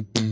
Mm-hmm.